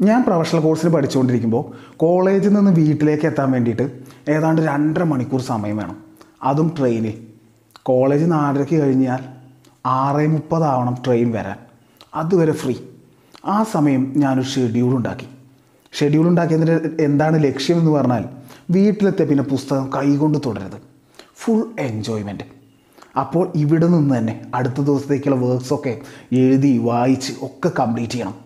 ഞാൻ പ്രൊഫഷണൽ കോഴ്സിൽ പഠിച്ചുകൊണ്ടിരിക്കുമ്പോൾ കോളേജിൽ നിന്ന് വീട്ടിലേക്ക് എത്താൻ വേണ്ടിയിട്ട് ഏതാണ്ട് രണ്ടര മണിക്കൂർ സമയം വേണം. അതും ട്രെയിനിൽ കോളേജ് നാലരയ്ക്ക് കഴിഞ്ഞാൽ ആറ് മുപ്പതാവണം ട്രെയിൻ വരാൻ. അതുവരെ ഫ്രീ ആ സമയം ഞാനൊരു ഷെഡ്യൂൾ ഉണ്ടാക്കി. ഷെഡ്യൂൾ ഉണ്ടാക്കിയതിന്റെ എന്താണ് ലക്ഷ്യം എന്ന് പറഞ്ഞാൽ വീട്ടിലെത്തിയ പിന്നെ പുസ്തകം കൈകൊണ്ട് തുടരുത് ഫുൾ എൻജോയ്മെന്റ് അപ്പോൾ ഇവിടെ നിന്ന് തന്നെ അടുത്ത ദിവസത്തേക്കുള്ള വർക്ക്സൊക്കെ എഴുതി വായിച്ച് ഒക്കെ കംപ്ലീറ്റ് ചെയ്യണം.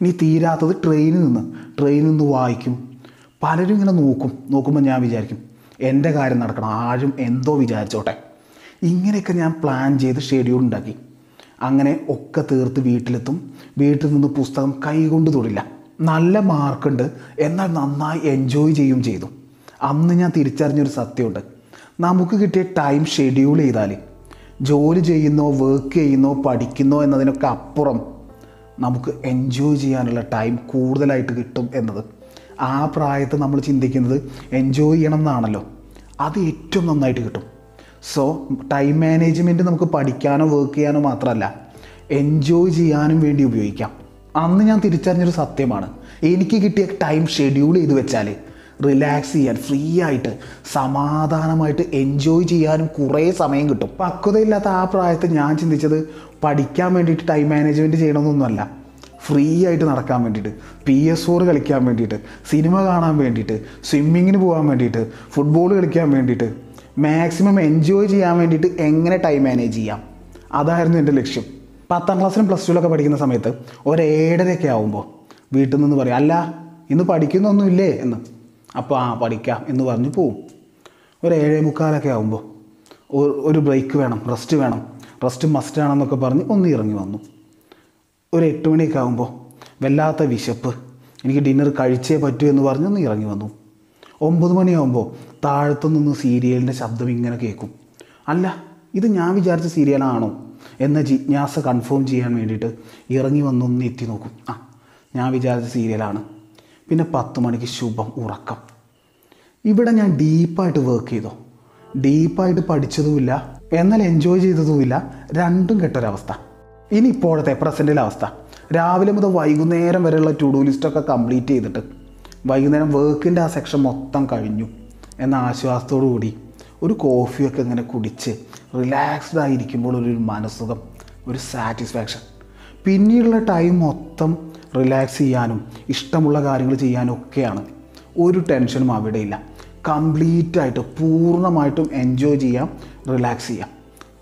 ഇനി തീരാത്തത് ട്രെയിനിൽ നിന്ന്. ട്രെയിനിൽ നിന്ന് വായിക്കും. പലരും ഇങ്ങനെ നോക്കും. നോക്കുമ്പോൾ ഞാൻ വിചാരിക്കും എന്റെ കാര്യം നടക്കണം. ആരും എന്തോ വിചാരിച്ചോട്ടെ. ഇങ്ങനെയൊക്കെ ഞാൻ പ്ലാൻ ചെയ്ത് ഷെഡ്യൂൾ ഉണ്ടാക്കി. അങ്ങനെ ഒക്കെ തീർത്ത് വീട്ടിലെത്തും. വീട്ടിൽ നിന്ന് പുസ്തകം കൈകൊണ്ട് തൊടില്ല. നല്ല മാർക്കുണ്ട് എന്നാൽ നന്നായി എൻജോയ് ചെയ്യും ചെയ്തു. അന്ന് ഞാൻ തിരിച്ചറിഞ്ഞൊരു സത്യമുണ്ട്. നമുക്ക് കിട്ടിയ ടൈം ഷെഡ്യൂൾ ചെയ്താൽ ജോലി ചെയ്യുന്നോ വർക്ക് ചെയ്യുന്നോ പഠിക്കുന്നോ എന്നതിനൊക്കെ അപ്പുറം നമുക്ക് എൻജോയ് ചെയ്യാനുള്ള ടൈം കൂടുതലായിട്ട് കിട്ടും എന്നത്. ആ പ്രായത്ത് നമ്മൾ ചിന്തിക്കുന്നത് എൻജോയ് ചെയ്യണം എന്നാണല്ലോ അത് ഏറ്റവും നന്നായിട്ട് കിട്ടും. സോ ടൈം മാനേജ്മെന്റ് നമുക്ക് പഠിക്കാനോ വർക്ക് ചെയ്യാനോ മാത്രമല്ല എൻജോയ് ചെയ്യാനും വേണ്ടി ഉപയോഗിക്കാം. അന്ന് ഞാൻ തിരിച്ചറിഞ്ഞൊരു സത്യമാണ്. എനിക്ക് കിട്ടിയ ടൈം ഷെഡ്യൂൾ ചെയ്ത് വെച്ചാൽ റിലാക്സ് ചെയ്യാൻ ഫ്രീ ആയിട്ട് സമാധാനമായിട്ട് എൻജോയ് ചെയ്യാനും കുറേ സമയം കിട്ടും. പക്വതയില്ലാത്ത ആ പ്രായത്തിൽ ഞാൻ ചിന്തിച്ചത് പഠിക്കാൻ വേണ്ടിയിട്ട് ടൈം മാനേജ്മെന്റ് ചെയ്യണമെന്നൊന്നുമല്ല. ഫ്രീ ആയിട്ട് നടക്കാൻ വേണ്ടിയിട്ട് പി എസ് ഫോർ കളിക്കാൻ വേണ്ടിയിട്ട് സിനിമ കാണാൻ വേണ്ടിയിട്ട് സ്വിമ്മിങ്ങിന് പോകാൻ വേണ്ടിയിട്ട് ഫുട്ബോൾ കളിക്കാൻ വേണ്ടിയിട്ട് മാക്സിമം എൻജോയ് ചെയ്യാൻ വേണ്ടിയിട്ട് എങ്ങനെ ടൈം മാനേജ് ചെയ്യാം? അതായിരുന്നു എന്റെ ലക്ഷ്യം. പത്താം ക്ലാസ്സിലും പ്ലസ് ടുവിലൊക്കെ പഠിക്കുന്ന സമയത്ത് ഒരു ആവുമ്പോൾ വീട്ടിൽ നിന്ന് പറയും അല്ല ഇന്ന് പഠിക്കുന്നൊന്നുമില്ലേ? എന്ന്. അപ്പോൾ ആ പഠിക്കാം എന്ന് പറഞ്ഞ് പോവും. ഒരു ഏഴേ മുക്കാലൊക്കെ ആകുമ്പോൾ ഒരു ബ്രേക്ക് വേണം റെസ്റ്റ് വേണം. റെസ്റ്റ് മസ്റ്റ് ആണെന്നൊക്കെ പറഞ്ഞ് ഒന്ന് ഇറങ്ങി വന്നു. ഒരു എട്ട് മണിയൊക്കെ ആകുമ്പോൾ വല്ലാത്ത വിശപ്പ്. എനിക്ക് ഡിന്നർ കഴിച്ചേ പറ്റൂ എന്ന് പറഞ്ഞ് ഒന്ന് ഇറങ്ങി വന്നു. ഒമ്പത് മണിയാകുമ്പോൾ താഴത്തു നിന്ന് സീരിയലിന്റെ ശബ്ദം ഇങ്ങനെ കേൾക്കും. അല്ല ഇത് ഞാൻ വിചാരിച്ച സീരിയലാണോ? എന്ന ജിജ്ഞാസ കൺഫേം ചെയ്യാൻ വേണ്ടിയിട്ട് ഇറങ്ങി വന്നൊന്ന് എത്തി നോക്കും. ആ ഞാൻ വിചാരിച്ച സീരിയലാണ്. പിന്നെ പത്ത് മണിക്ക് ശുഭം ഉറക്കം. ഇവിടെ ഞാൻ ഡീപ്പായിട്ട് വർക്ക് ചെയ്തു. ഡീപ്പായിട്ട് പഠിച്ചതുമില്ല. എന്നാൽ എൻജോയ് ചെയ്തതുമില്ല. രണ്ടും കെട്ടൊരവസ്ഥ. ഇനി ഇപ്പോഴത്തെ പ്രസന്റിലെ അവസ്ഥ. രാവിലെ മുതൽ വൈകുന്നേരം വരെയുള്ള ടു ഡു ലിസ്റ്റൊക്കെ കംപ്ലീറ്റ് ചെയ്തിട്ട് വൈകുന്നേരം വർക്കിന്റെ ആ സെക്ഷൻ മൊത്തം കഴിഞ്ഞു എന്ന ആശ്വാസത്തോടു കൂടി ഒരു കോഫിയൊക്കെ ഇങ്ങനെ കുടിച്ച് റിലാക്സ്ഡ് ആയിരിക്കുമ്പോൾ ഒരു മനസ്സുഖം ഒരു സാറ്റിസ്ഫാക്ഷൻ പിന്നീടുള്ള ടൈം മൊത്തം റിലാക്സ് ചെയ്യാനും ഇഷ്ടമുള്ള കാര്യങ്ങൾ ചെയ്യാനും ഒക്കെയാണ്. ഒരു ടെൻഷനും അവിടെയില്ല കംപ്ലീറ്റ് ആയിട്ട് പൂർണമായിട്ടും എൻജോയ് ചെയ്യാം റിലാക്സ് ചെയ്യാം.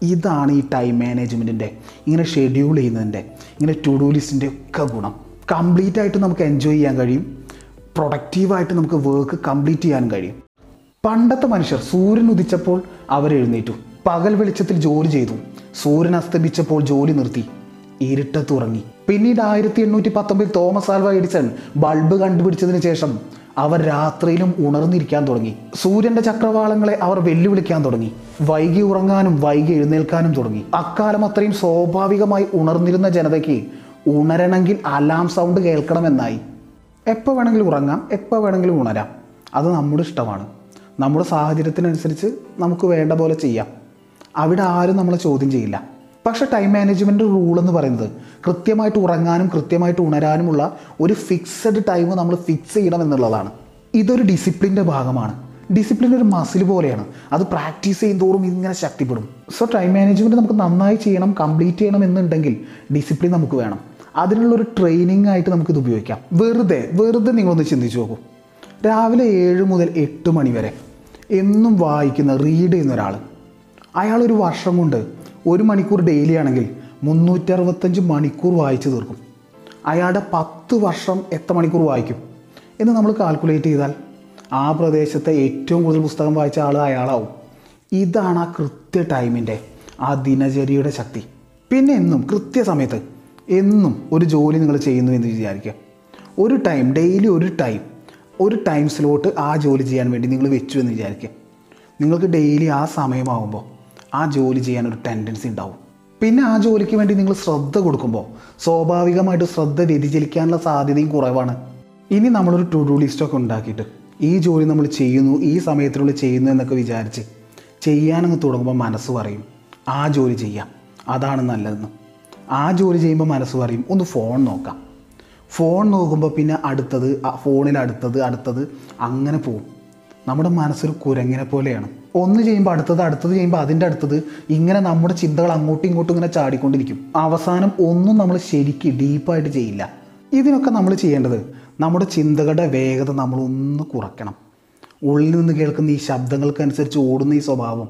ഇതാണ് ഈ ടൈം മാനേജ്മെന്റിന്റെ ഇങ്ങനെ ഷെഡ്യൂൾ ചെയ്യുന്നതിന്റെ ഇങ്ങനെ ടു ഡു ലിസ്റ്റിന്റെ ഒക്കെ ഗുണം. കംപ്ലീറ്റ് ആയിട്ട് നമുക്ക് എൻജോയ് ചെയ്യാൻ കഴിയും പ്രൊഡക്റ്റീവായിട്ട് നമുക്ക് വർക്ക് കംപ്ലീറ്റ് ചെയ്യാൻ കഴിയും. പണ്ടത്തെ മനുഷ്യർ സൂര്യൻ ഉദിച്ചപ്പോൾ അവരെഴുന്നേറ്റു. പകൽ വെളിച്ചത്തിൽ ജോലി ചെയ്തു. സൂര്യൻ അസ്തമിച്ചപ്പോൾ ജോലി നിർത്തി. ഇരുട്ടത്ത് ഉറങ്ങി. പിന്നീട് ആയിരത്തി എണ്ണൂറ്റി പത്തൊമ്പതിൽ തോമസ് ആൽവ എഡിസൺ ബൾബ് കണ്ടുപിടിച്ചതിന് ശേഷം അവർ രാത്രിയിലും ഉണർന്നിരിക്കാൻ തുടങ്ങി. സൂര്യന്റെ ചക്രവാളങ്ങളെ അവർ വെല്ലുവിളിക്കാൻ തുടങ്ങി. വൈകി ഉറങ്ങാനും വൈകി എഴുന്നേൽക്കാനും തുടങ്ങി. അക്കാലം അത്രയും സ്വാഭാവികമായി ഉണർന്നിരുന്ന ജനതയ്ക്ക് ഉണരണമെങ്കിൽ അലാം സൗണ്ട് കേൾക്കണമെന്നായി. എപ്പോൾ വേണമെങ്കിലും ഉറങ്ങാം എപ്പോൾ വേണമെങ്കിലും ഉണരാം. അത് നമ്മുടെ ഇഷ്ടമാണ്. നമ്മുടെ സാഹചര്യത്തിനനുസരിച്ച് നമുക്ക് വേണ്ട പോലെ ചെയ്യാം. അവിടെ ആരും നമ്മളെ ചോദ്യം ചെയ്യില്ല. പക്ഷേ ടൈം മാനേജ്മെന്റ് റൂൾ എന്ന് പറയുന്നത് കൃത്യമായിട്ട് ഉറങ്ങാനും കൃത്യമായിട്ട് ഉണരാനുമുള്ള ഒരു ഫിക്സഡ് ടൈം നമ്മൾ ഫിക്സ് ചെയ്യണം എന്നുള്ളതാണ്. ഇതൊരു ഡിസിപ്ലിന്റെ ഭാഗമാണ്. ഡിസിപ്ലിൻ ഒരു മസിൽ പോലെയാണ്. അത് പ്രാക്ടീസ് ചെയ്യും തോറും ഇങ്ങനെ ശക്തിപ്പെടും. സോ ടൈം മാനേജ്മെന്റ് നമുക്ക് നന്നായി ചെയ്യണം കംപ്ലീറ്റ് ചെയ്യണം എന്നുണ്ടെങ്കിൽ ഡിസിപ്ലിൻ നമുക്ക് വേണം. അതിനുള്ള ഒരു ട്രെയിനിങ് ആയിട്ട് നമുക്കിത് ഉപയോഗിക്കാം. വെറുതെ വെറുതെ നിങ്ങളൊന്ന് ചിന്തിച്ചു നോക്കൂ. രാവിലെ ഏഴ് മുതൽ എട്ട് മണി വരെ എന്നും വായിക്കുന്ന റീഡ് ചെയ്യുന്ന ഒരാൾ അയാൾ ഒരു വർഷം കൊണ്ട് ഒരു മണിക്കൂർ ഡെയിലി ആണെങ്കിൽ മുന്നൂറ്ററുപത്തഞ്ച് മണിക്കൂർ വായിച്ചു തീർക്കും. അയാളുടെ പത്ത് വർഷം എത്ര മണിക്കൂർ വായിക്കും? എന്ന് നമ്മൾ കാൽക്കുലേറ്റ് ചെയ്താൽ ആ പ്രദേശത്തെ ഏറ്റവും കൂടുതൽ പുസ്തകം വായിച്ച ആൾ അയാളാവും. ഇതാണ് ആ കൃത്യ ടൈമിന്റെ ആ ദിനചര്യയുടെ ശക്തി. പിന്നെ എന്നും കൃത്യസമയത്ത് എന്നും ഒരു ജോലി നിങ്ങൾ ചെയ്യുന്നു എന്ന് വിചാരിക്കുക. ഒരു ടൈം ഡെയിലി ഒരു ടൈം ഒരു ടൈം സ്ലോട്ട് ആ ജോലി ചെയ്യാൻ വേണ്ടി നിങ്ങൾ വെച്ചു എന്ന് വിചാരിക്കുക. നിങ്ങൾക്ക് ഡെയിലി ആ സമയമാകുമ്പോൾ ആ ജോലി ചെയ്യാൻ ഒരു ടെൻഡൻസി ഉണ്ടാവും. പിന്നെ ആ ജോലിക്ക് വേണ്ടി നിങ്ങൾ ശ്രദ്ധ കൊടുക്കുമ്പോൾ സ്വാഭാവികമായിട്ട് ശ്രദ്ധ വ്യതിചലിക്കാനുള്ള സാധ്യതയും കുറവാണ്. ഇനി നമ്മളൊരു ടു ഡു ലിസ്റ്റൊക്കെ ഉണ്ടാക്കിയിട്ട് ഈ ജോലി നമ്മൾ ചെയ്യുന്നു ഈ സമയത്തിനുള്ളിൽ ചെയ്യുന്നു എന്നൊക്കെ വിചാരിച്ച് ചെയ്യാനങ്ങ് തുടങ്ങുമ്പോൾ മനസ്സ് പറയും ആ ജോലി ചെയ്യാം അതാണ് നല്ലതെന്ന്. ആ ജോലി ചെയ്യുമ്പോൾ മനസ്സ് പറയും ഒന്ന് ഫോൺ നോക്കാം. ഫോൺ നോക്കുമ്പോൾ പിന്നെ അടുത്തത് ഫോണിൽ അടുത്തത് അടുത്തത് അങ്ങനെ പോകും. നമ്മുടെ മനസ്സൊരു കുരങ്ങിനെ പോലെയാണ്. ഒന്ന് ചെയ്യുമ്പോൾ അടുത്തത് അടുത്തത് ചെയ്യുമ്പോൾ അതിന്റെ അടുത്തത് ഇങ്ങനെ നമ്മുടെ ചിന്തകൾ അങ്ങോട്ടും ഇങ്ങോട്ടും ഇങ്ങനെ ചാടിക്കൊണ്ടിരിക്കും. അവസാനം ഒന്നും നമ്മൾ ശരിക്ക് ഡീപ്പായിട്ട് ചെയ്യില്ല. ഇതിനൊക്കെ നമ്മൾ ചെയ്യേണ്ടത് നമ്മുടെ ചിന്തകളുടെ വേഗത നമ്മൾ ഒന്ന് കുറയ്ക്കണം. ഉള്ളിൽ നിന്ന് കേൾക്കുന്ന ഈ ശബ്ദങ്ങൾക്കനുസരിച്ച് ഓടുന്ന ഈ സ്വഭാവം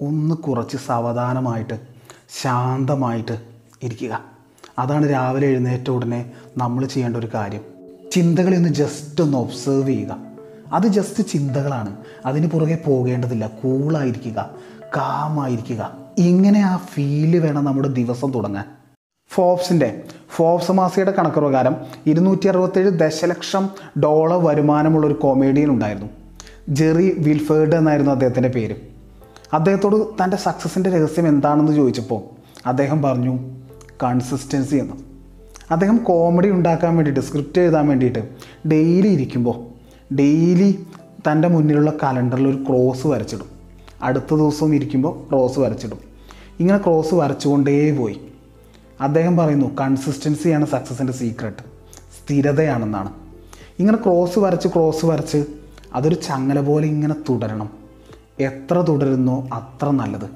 ഒന്ന് കുറച്ച് സാവധാനമായിട്ട് ശാന്തമായിട്ട് ഇരിക്കുക. അതാണ് രാവിലെ എഴുന്നേറ്റ ഉടനെ നമ്മൾ ചെയ്യേണ്ട ഒരു കാര്യം. ചിന്തകളെ ഒന്ന് ജസ്റ്റ് ഒന്ന് ഒബ്സേർവ് ചെയ്യുക. അത് ജസ്റ്റ് ചിന്തകളാണ്. അതിന് പുറകെ പോകേണ്ടതില്ല. കൂളായിരിക്കുക കാമായിരിക്കുക. ഇങ്ങനെ ആ ഫീൽ വേണം നമ്മുടെ ദിവസം തുടങ്ങാൻ. ഫോബ്സിന്റെ ഫോബ്സ് മാസികയുടെ കണക്ക് പ്രകാരം ഇരുന്നൂറ്റി അറുപത്തേഴ് ദശലക്ഷം ഡോളർ വരുമാനമുള്ള ഒരു കൊമേഡിയൻ ഉണ്ടായിരുന്നു. ജെറി വിൽഫേർഡ് എന്നായിരുന്നു അദ്ദേഹത്തിന്റെ പേര്. അദ്ദേഹത്തോട് തന്റെ സക്സസിന്റെ രഹസ്യം എന്താണെന്ന് ചോദിച്ചപ്പോൾ അദ്ദേഹം പറഞ്ഞു കൺസിസ്റ്റൻസി എന്ന്. അദ്ദേഹം കോമഡി ഉണ്ടാക്കാൻ വേണ്ടിയിട്ട് സ്ക്രിപ്റ്റ് എഴുതാൻ വേണ്ടിയിട്ട് ഡെയിലി ഇരിക്കുമ്പോൾ ഡെയിലി തന്റെ മുന്നിലുള്ള കലണ്ടറിൽ ഒരു ക്രോസ് വരച്ചിടും. അടുത്ത ദിവസവും ഇരിക്കുമ്പോൾ ക്രോസ് വരച്ചിടും. ഇങ്ങനെ ക്രോസ് വരച്ചുകൊണ്ടേ പോയി. അദ്ദേഹം പറയുന്നു കൺസിസ്റ്റൻസിയാണ് സക്സസിന്റെ സീക്രട്ട് സ്ഥിരതയാണെന്നാണ്. ഇങ്ങനെ ക്രോസ് വരച്ച് ക്രോസ് വരച്ച് അതൊരു ചങ്ങല പോലെ ഇങ്ങനെ തുടരണം. എത്ര തുടരുന്നോ അത്ര നല്ലത്.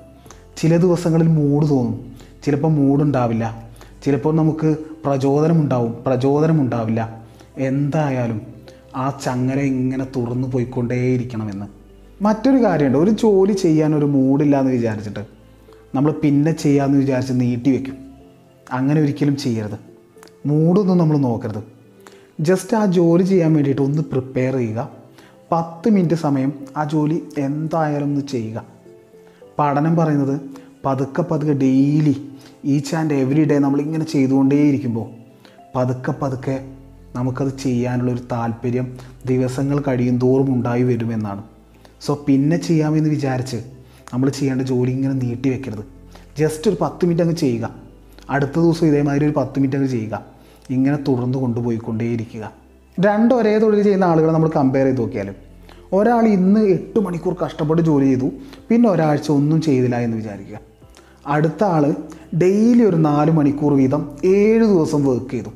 ചില ദിവസങ്ങളിൽ മൂഡ് തോന്നും. ചിലപ്പോൾ മൂഡുണ്ടാവില്ല ചിലപ്പോൾ നമുക്ക് പ്രചോദനമുണ്ടാവും. പ്രചോദനമുണ്ടാവില്ല. എന്തായാലും ആ ചങ്ങല ഇങ്ങനെ തുറന്നു പോയിക്കൊണ്ടേയിരിക്കണമെന്ന്. മറ്റൊരു കാര്യമുണ്ട്. ഒരു ജോലി ചെയ്യാൻ ഒരു മൂഡില്ല എന്ന് വിചാരിച്ചിട്ട് നമ്മൾ പിന്നെ ചെയ്യാമെന്ന് വിചാരിച്ച് നീട്ടി വെക്കും. അങ്ങനെ ഒരിക്കലും ചെയ്യരുത്. മൂഡൊന്നും നമ്മൾ നോക്കരുത്. ജസ്റ്റ് ആ ജോലി ചെയ്യാൻ വേണ്ടിയിട്ട് ഒന്ന് പ്രിപ്പയർ ചെയ്യുക. പത്ത് മിനിറ്റ് സമയം ആ ജോലി എന്തായാലും ഒന്ന് ചെയ്യുക. പഠനം പറയുന്നത് പതുക്കെ പതുക്കെ daily each and every day നമ്മളിങ്ങനെ ചെയ്തുകൊണ്ടേയിരിക്കുമ്പോൾ പതുക്കെ പതുക്കെ നമുക്കത് ചെയ്യാനുള്ളൊരു താല്പര്യം ദിവസങ്ങൾ കഴിയും തോറും ഉണ്ടായി വരുമെന്നാണ്. സോ പിന്നെ ചെയ്യാമെന്ന് വിചാരിച്ച് നമ്മൾ ചെയ്യേണ്ട ജോലി ഇങ്ങനെ നീട്ടി വെക്കരുത്. ജസ്റ്റ് ഒരു പത്ത് മിനിറ്റ് അങ്ങ് ചെയ്യുക. അടുത്ത ദിവസം ഇതേമാതിരി ഒരു പത്ത് മിനിറ്റ് അങ്ങ് ചെയ്യുക. ഇങ്ങനെ തുടർന്ന് കൊണ്ടുപോയിക്കൊണ്ടേയിരിക്കുക. രണ്ട് ഒരേ തൊഴിൽ ചെയ്യുന്ന ആളുകളെ നമ്മൾ കമ്പയർ ചെയ്ത് നോക്കിയാലും ഒരാൾ ഇന്ന് എട്ട് മണിക്കൂർ കഷ്ടപ്പെട്ട് ജോലി ചെയ്തു പിന്നെ ഒരാഴ്ച ഒന്നും ചെയ്തില്ല എന്ന് വിചാരിക്കുക. അടുത്ത ആൾ ഡെയിലി ഒരു നാല് മണിക്കൂർ വീതം ഏഴ് ദിവസം വർക്ക് ചെയ്തു.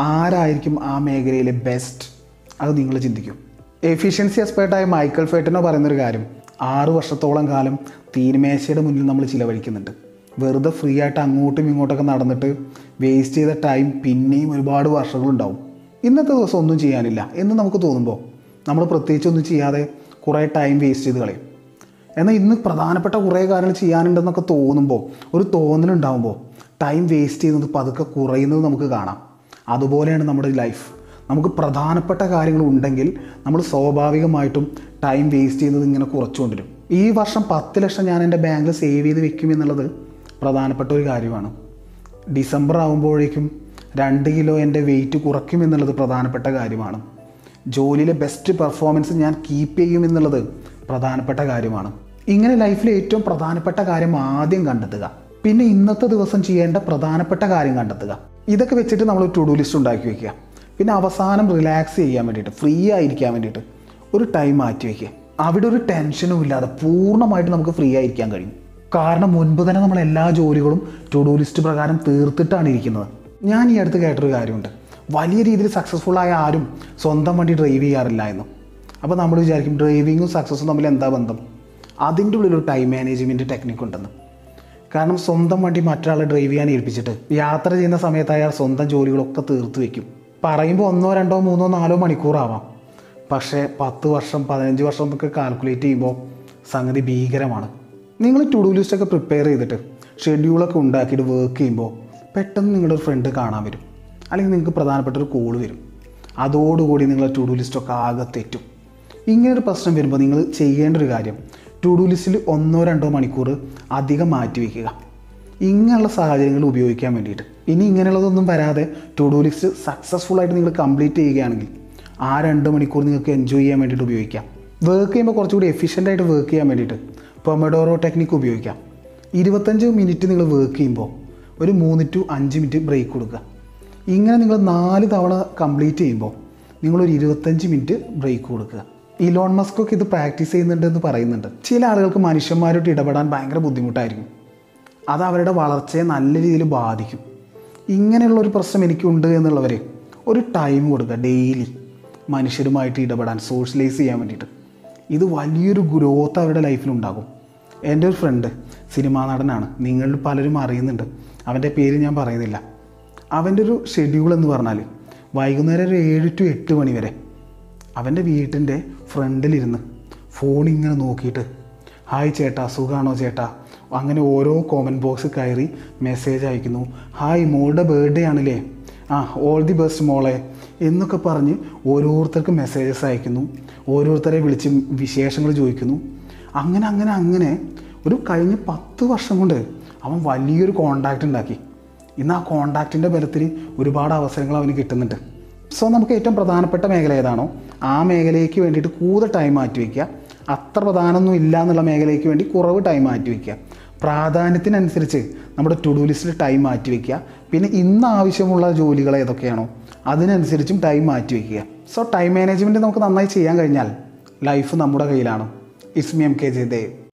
ആരായിരിക്കും ആ മേഖലയിലെ ബെസ്റ്റ് അത് നിങ്ങൾ ചിന്തിക്കും. എഫിഷ്യൻസി എക്സ്പേർട്ടായ മൈക്കൽ ഫേട്ടനോ പറയുന്നൊരു കാര്യം ആറു വർഷത്തോളം കാലം തീരുമേശയുടെ മുന്നിൽ നമ്മൾ ചിലവഴിക്കുന്നുണ്ട്. വെറുതെ ഫ്രീ ആയിട്ട് അങ്ങോട്ടും ഇങ്ങോട്ടൊക്കെ നടന്നിട്ട് വേസ്റ്റ് ചെയ്ത ടൈം പിന്നെയും ഒരുപാട് വർഷങ്ങളുണ്ടാവും ഇന്നത്തെ ദിവസം ഒന്നും ചെയ്യാനില്ല എന്ന് നമുക്ക് തോന്നുമ്പോൾ നമ്മൾ പ്രത്യേകിച്ച് ഒന്നും ചെയ്യാതെ കുറേ ടൈം വേസ്റ്റ് ചെയ്ത് കളയും. എന്നാൽ ഇന്ന് പ്രധാനപ്പെട്ട കുറേ കാര്യങ്ങൾ ചെയ്യാനുണ്ടെന്നൊക്കെ തോന്നുമ്പോൾ ഒരു തോന്നലുണ്ടാകുമ്പോൾ ടൈം വേസ്റ്റ് ചെയ്യുന്നത് പതുക്കെ കുറയുന്നത് നമുക്ക് കാണാം. അതുപോലെയാണ് നമ്മുടെ ലൈഫ് നമുക്ക് പ്രധാനപ്പെട്ട കാര്യങ്ങൾ ഉണ്ടെങ്കിൽ നമ്മൾ സ്വാഭാവികമായിട്ടും ടൈം വേസ്റ്റ് ചെയ്യുന്നത് ഇങ്ങനെ കുറച്ചുകൊണ്ടിരും. ഈ വർഷം പത്ത് ലക്ഷം ഞാൻ എന്റെ ബാങ്കിൽ സേവ് ചെയ്ത് വെക്കും എന്നുള്ളത് പ്രധാനപ്പെട്ട ഒരു കാര്യമാണ്. ഡിസംബർ ആകുമ്പോഴേക്കും രണ്ട് കിലോ എന്റെ വെയിറ്റ് കുറയ്ക്കും എന്നുള്ളത് പ്രധാനപ്പെട്ട കാര്യമാണ്. ജോലിയിലെ ബെസ്റ്റ് പെർഫോമൻസ് ഞാൻ കീപ്പ് ചെയ്യും എന്നുള്ളത് പ്രധാനപ്പെട്ട കാര്യമാണ്. ഇങ്ങനെ ലൈഫിലെ ഏറ്റവും പ്രധാനപ്പെട്ട കാര്യം ആദ്യം കണ്ടെത്തുക. പിന്നെ ഇന്നത്തെ ദിവസം ചെയ്യേണ്ട പ്രധാനപ്പെട്ട കാര്യം കണ്ടെത്തുക. ഇതൊക്കെ വെച്ചിട്ട് നമ്മൾ ടു ഡു ലിസ്റ്റ് ഉണ്ടാക്കി വയ്ക്കുക പിന്നെ അവസാനം റിലാക്സ് ചെയ്യാൻ വേണ്ടിയിട്ട് ഫ്രീ ആയിരിക്കാൻ വേണ്ടിയിട്ട് ഒരു ടൈം മാറ്റി വയ്ക്കുക അവിടെ ഒരു ടെൻഷനും ഇല്ലാതെ പൂർണമായിട്ട് നമുക്ക് ഫ്രീ ആയിരിക്കാൻ കഴിയും. കാരണം മുൻപ് തന്നെ നമ്മൾ എല്ലാ ജോലികളും ടു ഡു ലിസ്റ്റ് പ്രകാരം തീർത്തിട്ടാണ് ഇരിക്കുന്നത്. ഞാൻ ഈ അടുത്ത് കേട്ടൊരു കാര്യമുണ്ട്. വലിയ രീതിയിൽ സക്സസ്ഫുൾ ആയ ആരും സ്വന്തം വണ്ടി ഡ്രൈവ് ചെയ്യാറില്ല എന്ന്. അപ്പോൾ നമ്മൾ വിചാരിക്കും ഡ്രൈവിങ്ങും സക്സസ്സും തമ്മിൽ എന്താ ബന്ധം? അതിന്റെ ഉള്ളിലൊരു ടൈം മാനേജ്മെന്റ് ടെക്നിക്ക് ഉണ്ടെന്ന്. കാരണം സ്വന്തം വണ്ടി മറ്റൊരാളെ ഡ്രൈവ് ചെയ്യാൻ ഏൽപ്പിച്ചിട്ട്. യാത്ര ചെയ്യുന്ന സമയത്ത് അയാൾ സ്വന്തം ജോലികളൊക്കെ തീർത്ത് വെക്കും. പറയുമ്പോൾ ഒന്നോ രണ്ടോ മൂന്നോ നാലോ മണിക്കൂറാവാം. പക്ഷേ പത്ത് വർഷം പതിനഞ്ച് വർഷം എന്നൊക്കെ കാൽക്കുലേറ്റ് ചെയ്യുമ്പോൾ സംഗതി ഭീകരമാണ്. നിങ്ങൾ ടു ലിസ്റ്റൊക്കെ പ്രിപ്പയർ ചെയ്തിട്ട് ഷെഡ്യൂളൊക്കെ ഉണ്ടാക്കിയിട്ട് വർക്ക് ചെയ്യുമ്പോൾ പെട്ടെന്ന് നിങ്ങളുടെ ഒരു ഫ്രണ്ട് കാണാൻ വരും. അല്ലെങ്കിൽ നിങ്ങൾക്ക് പ്രധാനപ്പെട്ട ഒരു കോൾ വരും. അതോടുകൂടി നിങ്ങളുടെ ടു ഡു ലിസ്റ്റൊക്കെ ആകെ തെറ്റും. ഇങ്ങനൊരു പ്രശ്നം വരുമ്പോൾ നിങ്ങൾ ചെയ്യേണ്ട ഒരു കാര്യം ടു ഡു ലിസ്റ്റിൽ ഒന്നോ രണ്ടോ മണിക്കൂർ അധികം മാറ്റി വയ്ക്കുക ഇങ്ങനെയുള്ള സാഹചര്യങ്ങൾ ഉപയോഗിക്കാൻ വേണ്ടിയിട്ട്. ഇനി ഇങ്ങനെയുള്ളതൊന്നും വരാതെ ടു ഡു ലിസ്റ്റ് സക്സസ്ഫുൾ ആയിട്ട് നിങ്ങൾ കംപ്ലീറ്റ് ചെയ്യുകയാണെങ്കിൽ ആ രണ്ട് മണിക്കൂർ നിങ്ങൾക്ക് എൻജോയ് ചെയ്യാൻ വേണ്ടിയിട്ട് ഉപയോഗിക്കാം. വർക്ക് ചെയ്യുമ്പോൾ കുറച്ചുകൂടി എഫിഷ്യന്റ് ആയിട്ട് വർക്ക് ചെയ്യാൻ വേണ്ടിയിട്ട് പൊമഡോറോ ടെക്നിക്ക് ഉപയോഗിക്കാം. ഇരുപത്തഞ്ച് മിനിറ്റ് നിങ്ങൾ വർക്ക് ചെയ്യുമ്പോൾ ഒരു മൂന്ന് ടു അഞ്ച് മിനിറ്റ് ബ്രേക്ക് കൊടുക്കുക. ഇങ്ങനെ നിങ്ങൾ നാല് തവണ കംപ്ലീറ്റ് ചെയ്യുമ്പോൾ നിങ്ങളൊരു ഇരുപത്തഞ്ച് മിനിറ്റ് ബ്രേക്ക് കൊടുക്കുക. ഇലോൺ മസ്കൊക്കെ ഇത് പ്രാക്ടീസ് ചെയ്യുന്നുണ്ട് എന്ന് പറയുന്നുണ്ട്. ചില ആളുകൾക്ക് മനുഷ്യന്മാരോട്ട് ഇടപെടാൻ ഭയങ്കര ബുദ്ധിമുട്ടായിരിക്കും. അത് അവരുടെ വളർച്ചയെ നല്ല രീതിയിൽ ബാധിക്കും. ഇങ്ങനെയുള്ള ഒരു പ്രശ്നം എനിക്കുണ്ട് എന്നുള്ളവർ ഒരു ടൈം കൊടുക്കുക ഡെയിലി മനുഷ്യരുമായിട്ട് ഇടപെടാൻ സോഷ്യലൈസ് ചെയ്യാൻ വേണ്ടിയിട്ട്. ഇത് വലിയൊരു ഗ്രോത്ത് അവരുടെ ലൈഫിലുണ്ടാകും എന്റെ ഒരു ഫ്രണ്ട് സിനിമാ നടനാണ്. നിങ്ങളിൽ പലരും അറിയുന്നുണ്ട്. അവന്റെ പേര് ഞാൻ പറയുന്നില്ല. അവന്റെ ഒരു ഷെഡ്യൂൾ എന്ന് പറഞ്ഞാൽ വൈകുന്നേരം ഒരു ഏഴ് ടു എട്ട് മണി വരെ അവന്റെ വീട്ടിന്റെ ഫ്രണ്ടിലിരുന്ന് ഫോണിങ്ങനെ നോക്കിയിട്ട് ഹായ് ചേട്ടാ സുഖാണോ ചേട്ടാ? അങ്ങനെ ഓരോ കോമന്റ് ബോക്സ് കയറി മെസ്സേജ് അയക്കുന്നു. ഹായ് മോളുടെ ബർത്ത്ഡേ ആണല്ലേ? ആ ഓൾ ദി ബെസ്റ്റ് മോളെ എന്നൊക്കെ പറഞ്ഞ് ഓരോരുത്തർക്ക് മെസ്സേജസ് അയക്കുന്നു. ഓരോരുത്തരെ വിളിച്ച് വിശേഷങ്ങൾ ചോദിക്കുന്നു. അങ്ങനെ അങ്ങനെ അങ്ങനെ ഒരു കഴിഞ്ഞ പത്ത് വർഷം കൊണ്ട് അവൻ വലിയൊരു കോണ്ടാക്റ്റ് ഉണ്ടാക്കി. ഇന്ന് ആ കോണ്ടാക്റ്റിന്റെ ബലത്തിൽ ഒരുപാട് അവസരങ്ങൾ അവന് കിട്ടുന്നുണ്ട്. സോ നമുക്ക് ഏറ്റവും പ്രധാനപ്പെട്ട മേഖല ഏതാണോ? ആ മേഖലയ്ക്ക് വേണ്ടിയിട്ട് കൂടുതൽ ടൈം മാറ്റി വയ്ക്കുക അത്ര പ്രധാനമൊന്നും ഇല്ല എന്നുള്ള മേഖലയ്ക്ക് വേണ്ടി കുറവ് ടൈം മാറ്റി വയ്ക്കുക പ്രാധാന്യത്തിനനുസരിച്ച് നമ്മുടെ ടു ഡു ലിസ്റ്റിൽ ടൈം മാറ്റി വയ്ക്കുക പിന്നെ ഇന്ന് ആവശ്യമുള്ള ജോലികൾ ഏതൊക്കെയാണോ? അതിനനുസരിച്ചും ടൈം മാറ്റി വയ്ക്കുക സോ ടൈം മാനേജ്മെന്റ് നമുക്ക് നന്നായി ചെയ്യാൻ കഴിഞ്ഞാൽ ലൈഫ് നമ്മുടെ കയ്യിലാണ്. ഇസ്മി എം കെ ജയദേവ്